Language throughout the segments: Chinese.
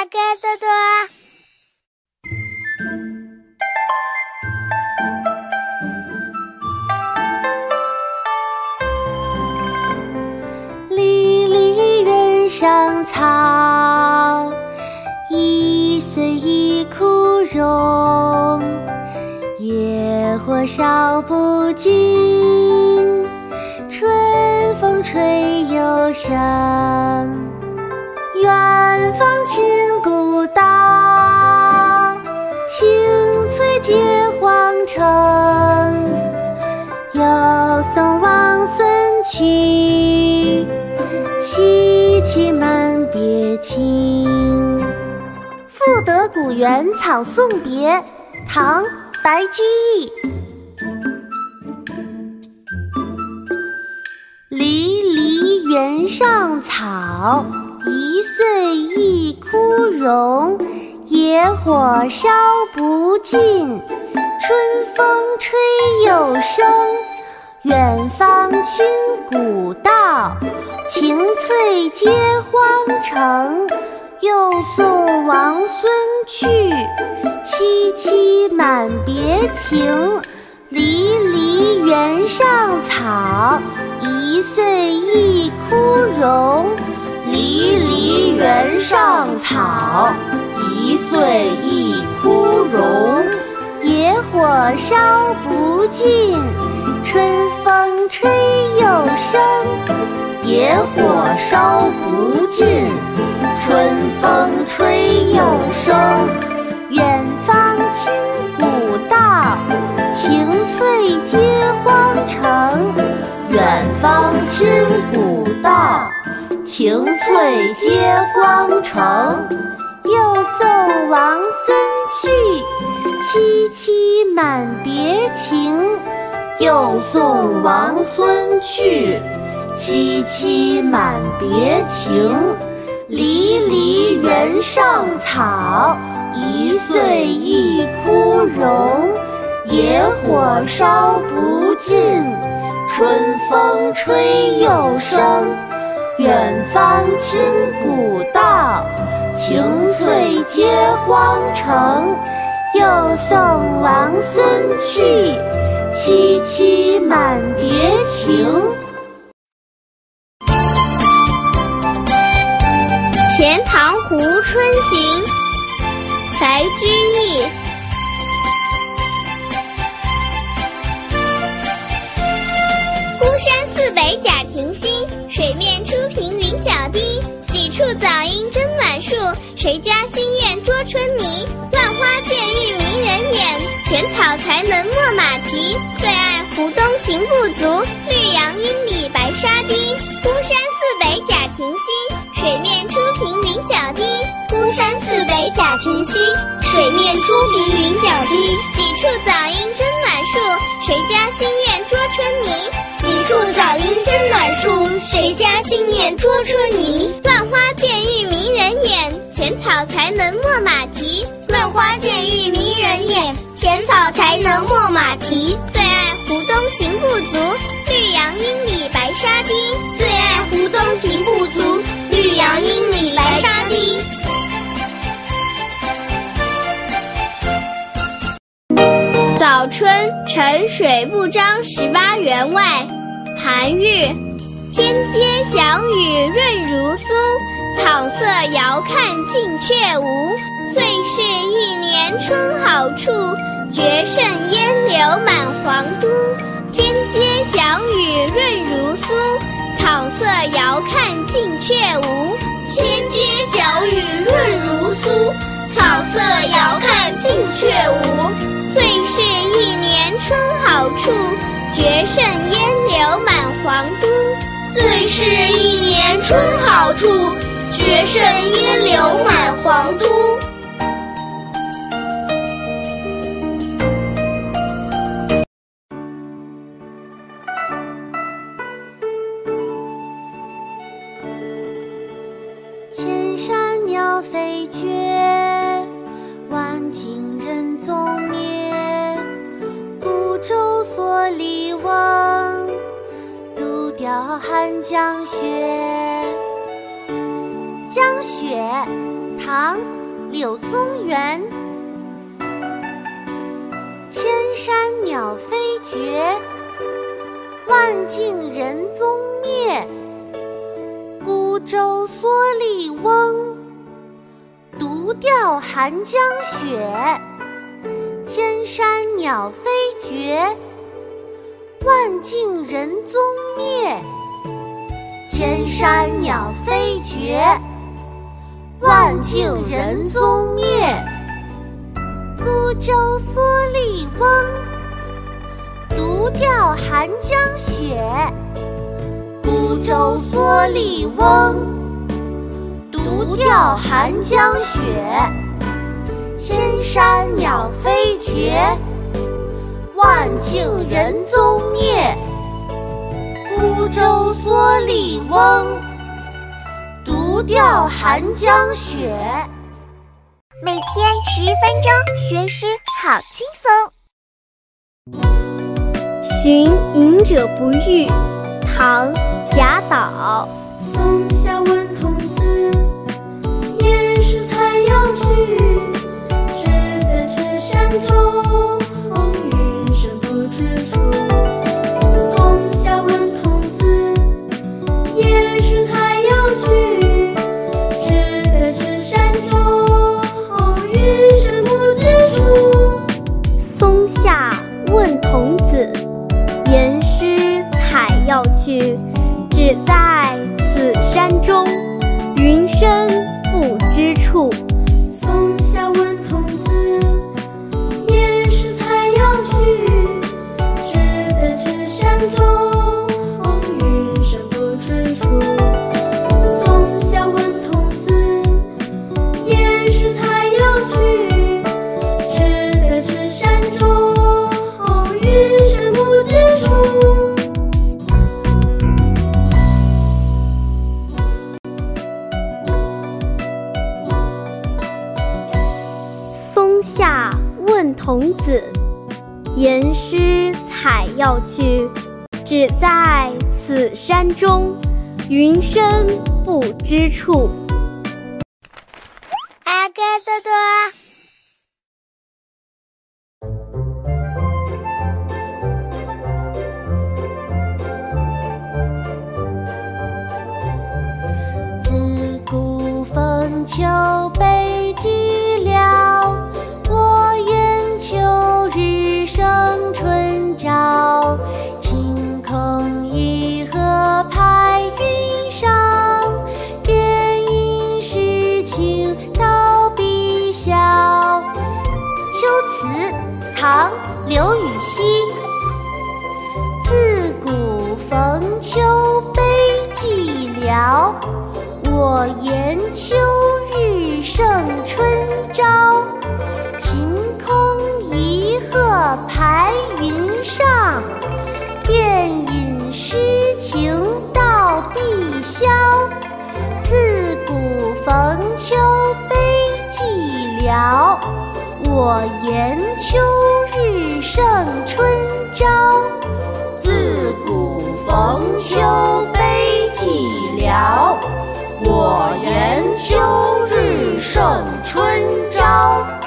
大哥多多。离离原上草，一岁一枯荣。野火烧不尽，春风吹又生。原草送别》唐·白居易。离离原上草，一岁一枯荣。野火烧不尽，春风吹又生。远芳侵古道，晴翠接荒城。又送王孙去，萋萋满别情。离离原上草，一岁一枯荣。离离原上草，一岁一枯荣。野火烧不尽，春风吹又生。野火烧不尽，春风吹又生。远芳侵古道，晴翠接荒城。远芳侵古道，晴翠接荒城。又送王孙去，萋萋满别情。又送王孙去，萋萋满别情。离离原上草，一岁一枯荣。野火烧不尽，春风吹又生。远芳侵古道，晴翠接荒城。又送王孙去，萋萋满别情。《钱塘湖春行》白居易。孤山寺北贾亭西，水面初平云脚低。几处早莺争暖树，谁家新燕啄春泥？乱花渐欲迷人眼，浅草才能没马蹄。最爱湖东行不足，平云脚低。几处早莺争暖树，谁家新燕啄春泥？几处早莺争暖树，谁家新燕啄春泥？乱花渐欲迷人眼，浅草才能没马蹄。乱花渐欲迷人眼，浅草才能没马蹄。最爱早春呈水不张十八员外，韩愈。天街小雨润如酥，草色遥看近却无。最是一年春好处，绝胜烟柳满皇都。天街小雨润如酥，草色遥看近却无。天街小雨润如酥，草色遥看近却无。最是一年春好处，绝胜烟柳满皇都。最是一年春好处，绝胜烟柳满皇都。寒江雪。江雪，唐·柳宗元。千山鸟飞绝，万径人踪灭。孤舟蓑笠翁，独钓寒江雪。千山鸟飞绝，万径人踪灭。千山鸟飞绝，万径人踪灭。孤舟蓑笠翁，独钓寒江雪。孤舟蓑笠翁，独钓寒江雪。千山鸟飞绝，万径人踪灭。孤舟蓑笠翁，独钓寒江雪。每天十分钟学诗，好轻松。寻隐者不遇，唐·贾岛。松下问童子，言师采药去。只在此山中，此我言秋日胜春朝。晴空一鹤排云上，便引诗情到碧霄。自古逢秋悲寂寥，我言秋日胜春朝。自古逢秋悲寂寥，我言秋日胜春朝。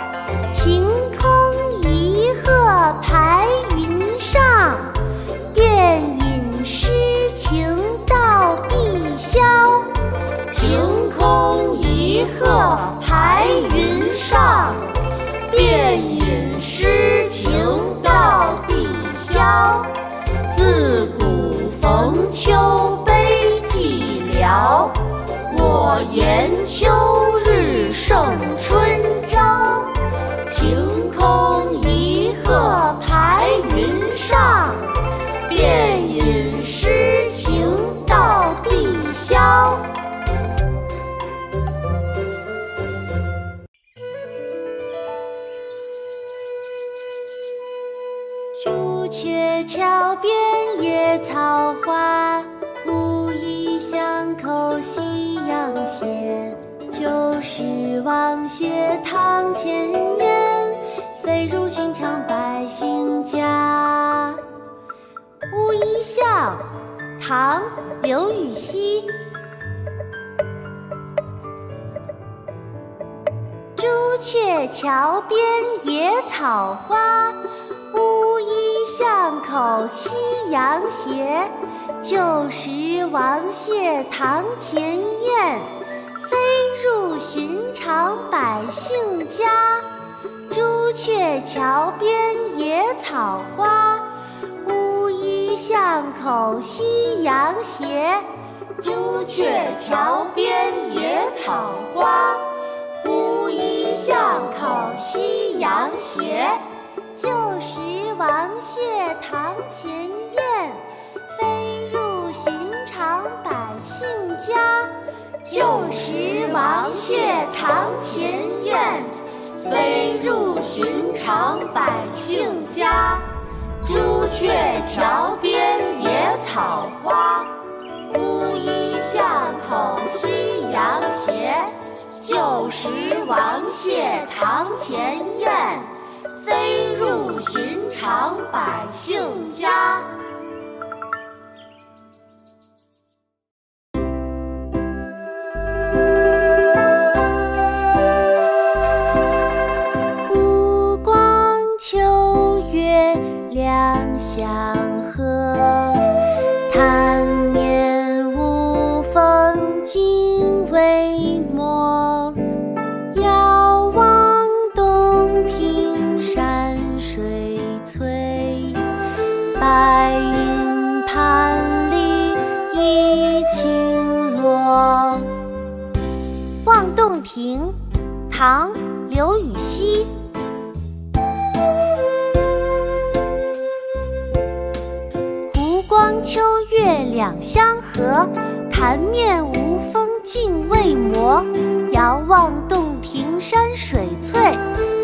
受。旧时王谢堂前燕，飞入寻常百姓家。乌衣巷，唐·刘禹锡。朱雀桥边野草花，乌衣巷口夕阳斜。旧时王谢堂前燕，寻常百姓家。朱雀桥边野草花，乌衣巷口夕阳斜。朱雀桥边野草花，乌衣巷口夕阳斜。旧时王谢堂前燕，飞入寻常百姓家。旧王谢堂前燕，飞入寻常百姓家。朱雀桥边野草花。乌衣巷口夕阳斜，旧时王谢堂前燕，飞入寻常百姓家。望洞庭》唐·刘禹锡。湖光秋月两相和，潭面无风镜未磨。遥望洞庭山水翠，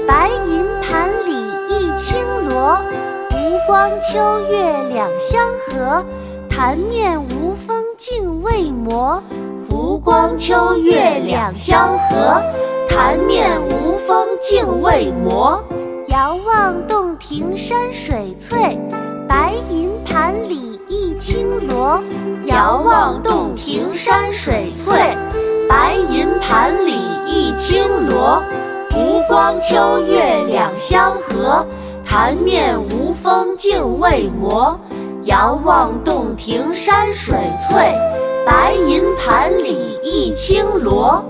白银盘里一青螺。湖光秋月两相和，潭面无风镜未磨。湖光秋月两相和，潭面无风镜未磨。遥望洞庭山水翠，白银盘里一青螺。遥望洞庭山水翠，白银盘里一青螺。湖光秋月两相和，潭面无风镜未磨。遥望洞庭山水翠，白银盘里一青螺。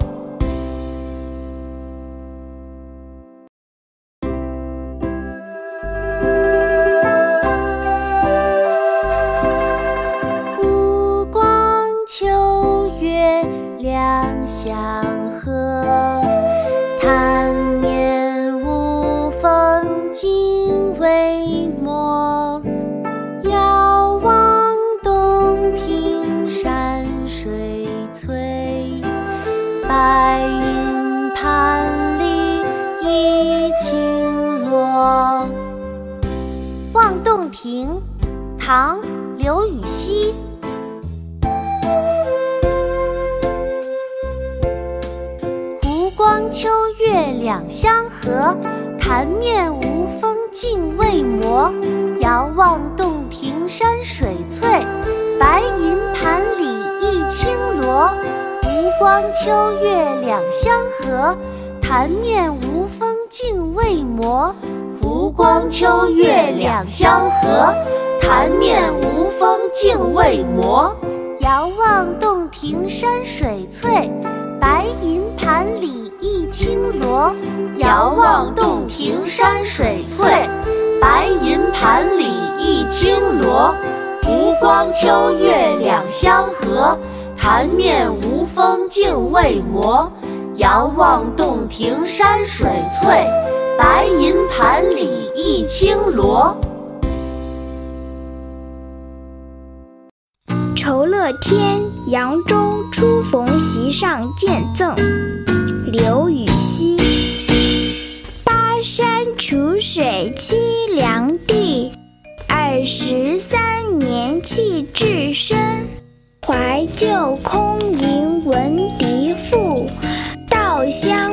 两相和，潭面无风镜未磨。遥望洞庭山水翠，白银盘里一青螺。湖光秋月两相和，潭面无风镜未磨。湖光秋月两相和，潭面无风镜未磨。遥望洞庭山水翠，白银盘里一青螺。遥望洞庭山水翠，白银盘里一青螺。湖光秋月两相和，潭面无风镜未磨。遥望洞庭山水翠，白银盘里一青螺。酬乐天扬州初逢席上见赠，刘禹锡。楚水凄凉地，二十三年弃置身。怀旧空吟闻笛赋，稻香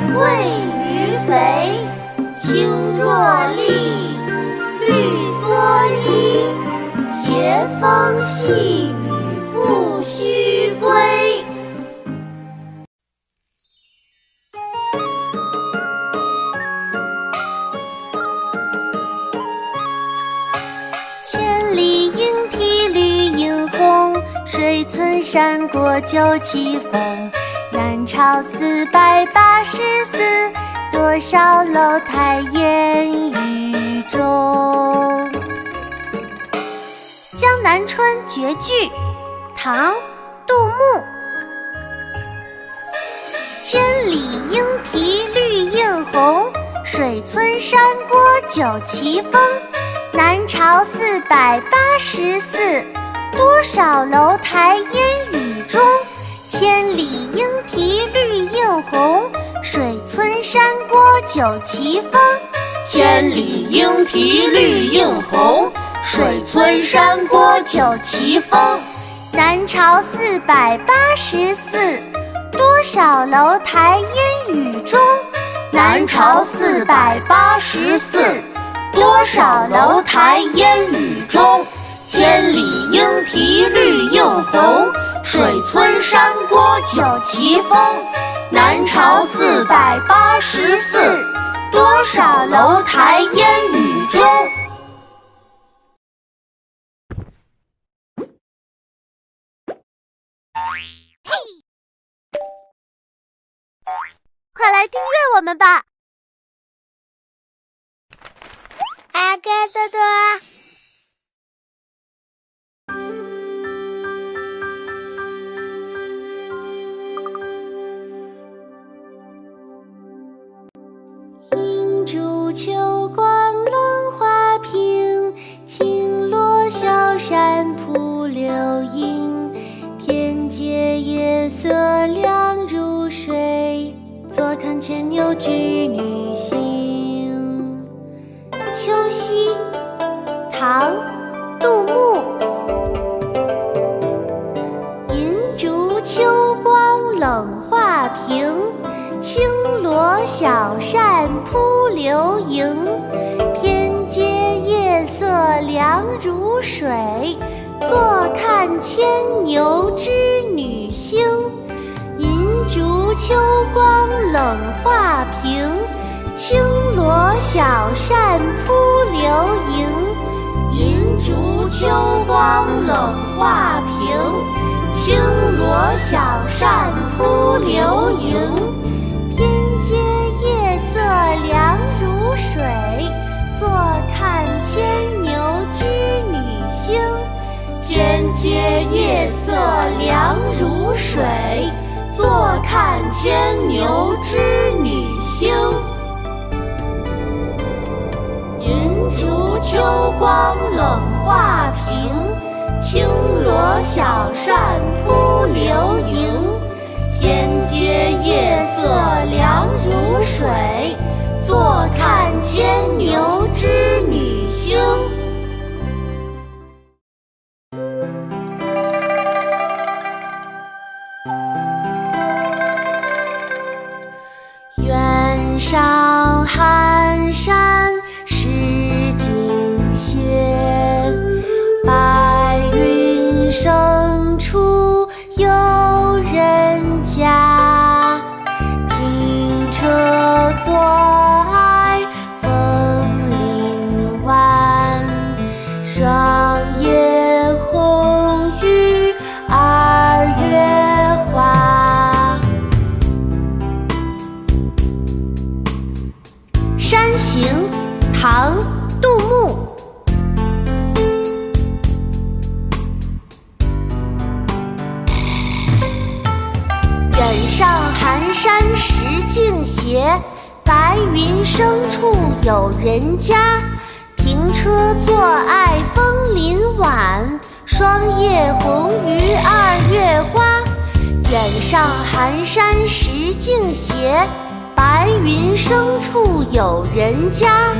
水鳜鱼肥。青箬笠，绿蓑衣，斜风细雨不须归。千里莺啼绿映红，水村山郭酒旗风。南朝四百八十寺，多少楼台烟雨中。《江南春》绝句，唐·杜牧。千里莺啼绿映红，水村山郭酒旗风。南朝四百八十寺，多少楼台烟雨中。千里莺红，水村山郭酒旗风。千里莺啼绿映红，水村山郭酒旗风。南朝四百八十寺，多少楼台烟雨中。南朝四百八十寺，多少楼台烟雨中。千里莺啼绿映红，水村山郭酒旗风。南朝四百八十寺，多少楼台烟雨中。嘿快来订阅我们吧！阿哥多多。秋光冷画屏，轻罗小扇扑流萤。天阶夜色凉如水，坐看牵牛织女星。秋夕，唐·杜牧。银烛秋光冷画屏，轻罗小扇扑流萤。天阶夜色凉如水，坐看牵牛织女星。银烛秋光冷画屏，轻罗小扇扑流萤。银烛秋光冷画屏，轻罗小扇扑流萤。天阶凉如水坐看牵牛织女星天阶夜色凉如水坐看牵牛织女星银烛秋光冷画屏轻罗小扇扑流萤天阶夜色凉如水坐看牵牛织女星。白云深处有人家。停车坐爱枫林晚，霜叶红于二月花。远上寒山石径斜，白云深处有人家。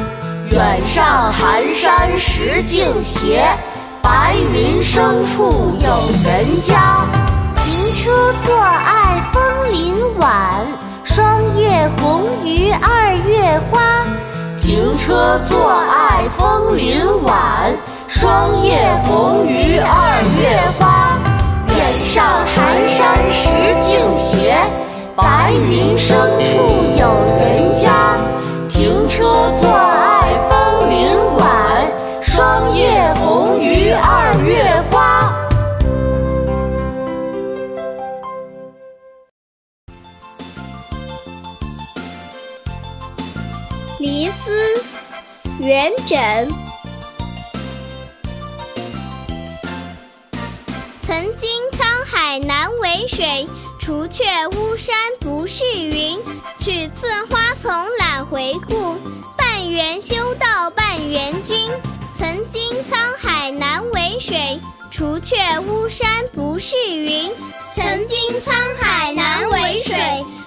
远上寒山石径斜，白云深处有人家。停车坐爱枫林晚，霜叶红于二月花。停车坐爱枫林晚，霜叶红于二月花。远上寒山石径斜，白云生处有人家。停车坐思》元稹。曾经沧海难为水，除却巫山不是云。取次花丛懒回顾，半缘修道半缘君。曾经沧海难为水，除却巫山不是云。曾经沧海难为水，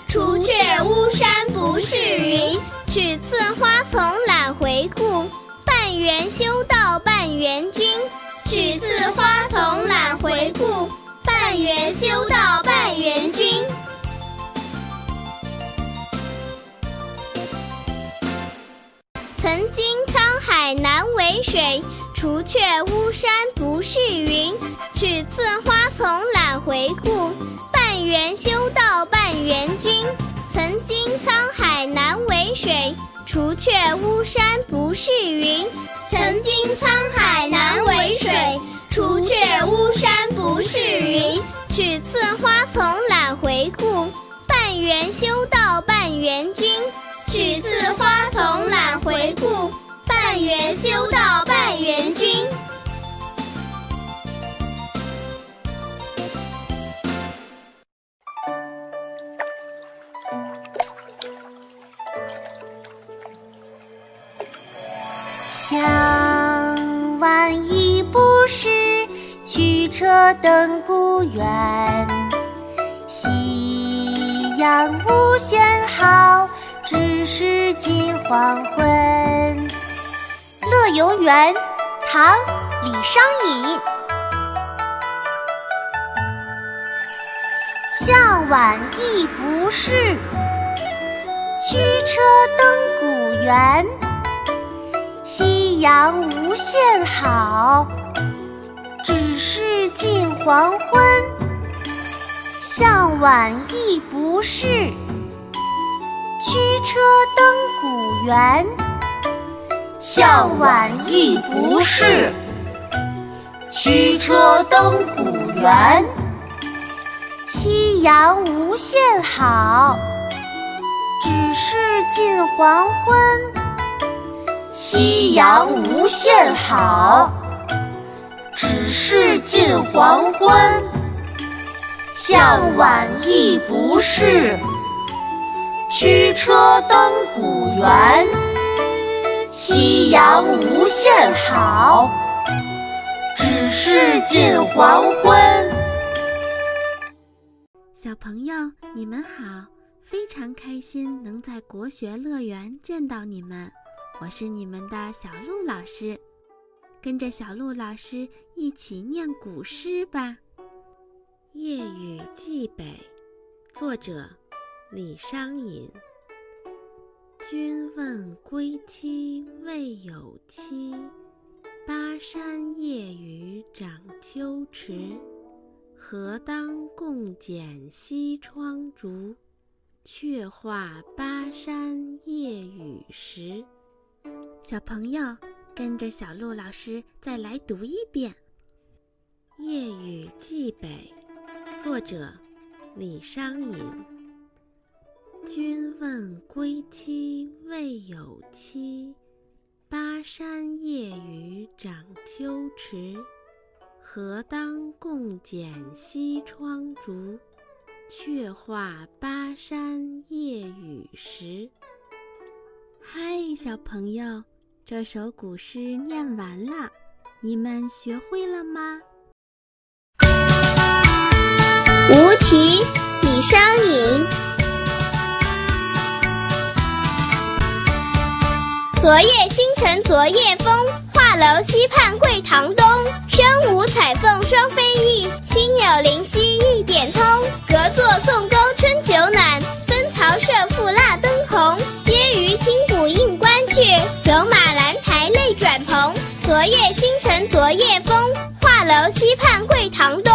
除却巫山不是云。取次花丛懒回顾，半缘修道半缘君。取次花丛懒回顾，半缘修道半缘君。曾经沧海难为水，除却巫山不是云。取次花丛懒回顾，半缘修道半缘君。曾经沧海难为水，除却巫山不是云。曾经沧海难为水，除却巫山不是云。取次花丛懒回顾，半缘修道半缘君。取次花丛懒回顾，半缘修道登古原。夕阳无限好，只是近黄昏。《乐游原》唐·李商隐。向晚意不适，驱车登古原。夕阳无限好，是近黄昏。向晚意不适，驱车登古原。向晚意不适，驱车登古原。夕阳无限好，只是近黄昏。夕阳无限好，只是近黄昏。向晚意不适，驱车登古原。夕阳无限好，只是近黄昏。小朋友，你们好，非常开心能在国学乐园见到你们，我是你们的小鹿老师，跟着小鹿老师一起念古诗吧。《夜雨寄北》，作者李商隐。君问归期未有期，巴山夜雨涨秋池。何当共剪西窗烛，却话巴山夜雨时。小朋友，跟着小鹿老师再来读一遍《夜雨寄北》，作者李商隐。君问归期未有期，巴山夜雨涨秋池。何当共剪西窗烛，却话巴山夜雨时。嗨，小朋友，这首古诗念完了，你们学会了吗？无题，李商隐。昨夜星辰昨夜风，画楼西畔桂堂东。身无彩凤双飞翼，心有灵犀一点通。隔座送钩春酒暖，分曹射覆蜡灯红。嗟余听鼓应官去，走马兰台泪转蓬。昨夜星辰昨夜风，画楼西畔桂堂东。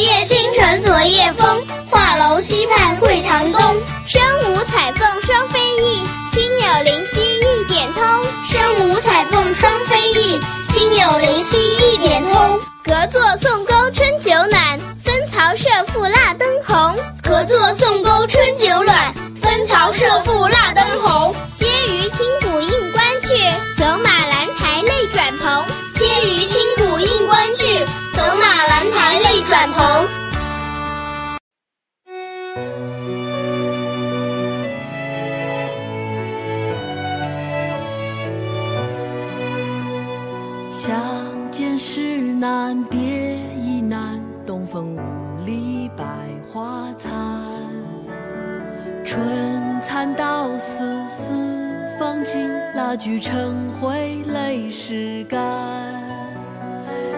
夜星辰昨夜风，画楼西畔桂堂东。身无彩凤双飞翼，心有灵犀一点通。身无彩凤。双飞翼，心有灵犀一点通。隔座送钩春酒暖，分曹射覆蜡灯红。隔座送钩春酒暖，分曹射相见时难别亦难，东风无力百花残。春蚕到死丝方尽，蜡炬成灰泪始干。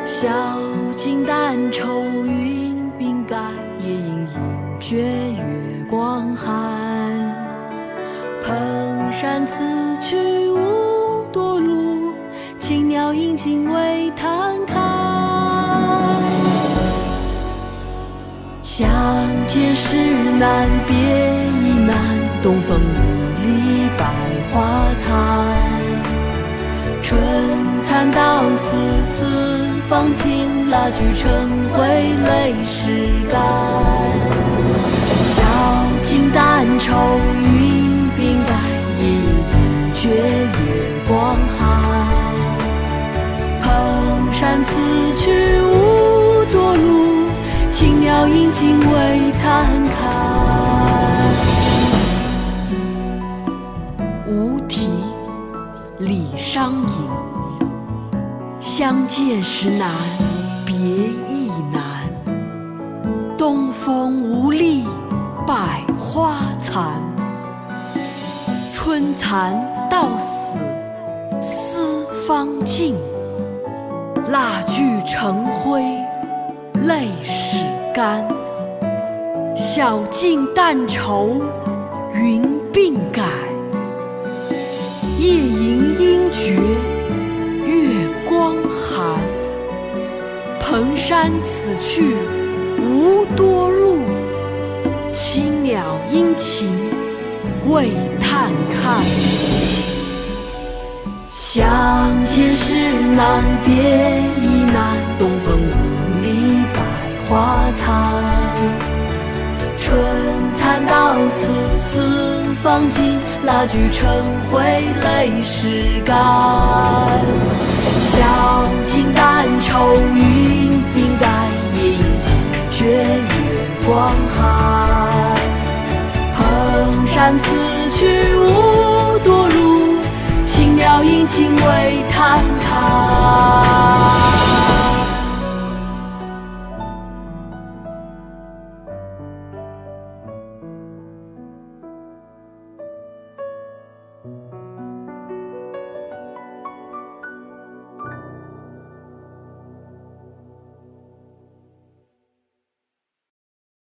晓镜但愁云鬓改，夜吟应觉月光寒。蓬山此鸟应尽为叹看，相见时难别亦难，东风无力百花残。春蚕到死丝方尽，蜡炬成灰泪始干。晓镜但愁为叹看。无题，李商隐。相见时难别亦难，东风无力百花残。春蚕到死丝方尽。蜡炬成灰泪始干，晓镜但愁云鬓改，夜吟应觉月光寒。蓬山此去无多路，青鸟殷勤为探看。相见时难别亦难，东风无力百花残。春蚕到死丝方尽，蜡炬成灰泪始干。晓镜但愁云鬓盖，夜莺应觉月光寒。蓬山此去无多路，青鸟。殷勤为探看。